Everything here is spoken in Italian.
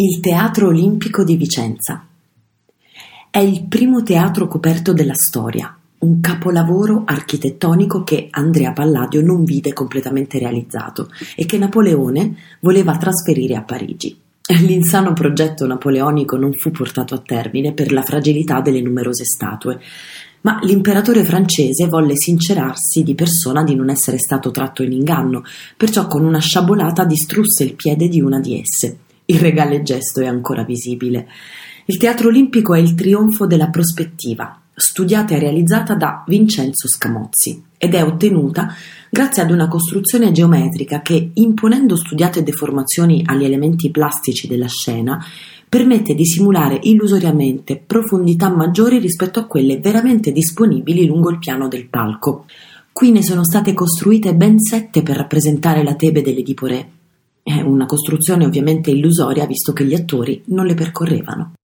Il Teatro Olimpico di Vicenza. È il primo teatro coperto della storia, un capolavoro architettonico che Andrea Palladio non vide completamente realizzato e che Napoleone voleva trasferire a Parigi. L'insano progetto napoleonico non fu portato a termine per la fragilità delle numerose statue, ma l'imperatore francese volle sincerarsi di persona di non essere stato tratto in inganno, perciò con una sciabolata distrusse il piede di una di esse. Il regale gesto è ancora visibile. Il Teatro Olimpico è il trionfo della prospettiva, studiata e realizzata da Vincenzo Scamozzi ed è ottenuta grazie ad una costruzione geometrica che, imponendo studiate deformazioni agli elementi plastici della scena, permette di simulare illusoriamente profondità maggiori rispetto a quelle veramente disponibili lungo il piano del palco. Qui ne sono state costruite ben sette per rappresentare la Tebe dell'Edipo Re, è una costruzione ovviamente illusoria visto che gli attori non le percorrevano.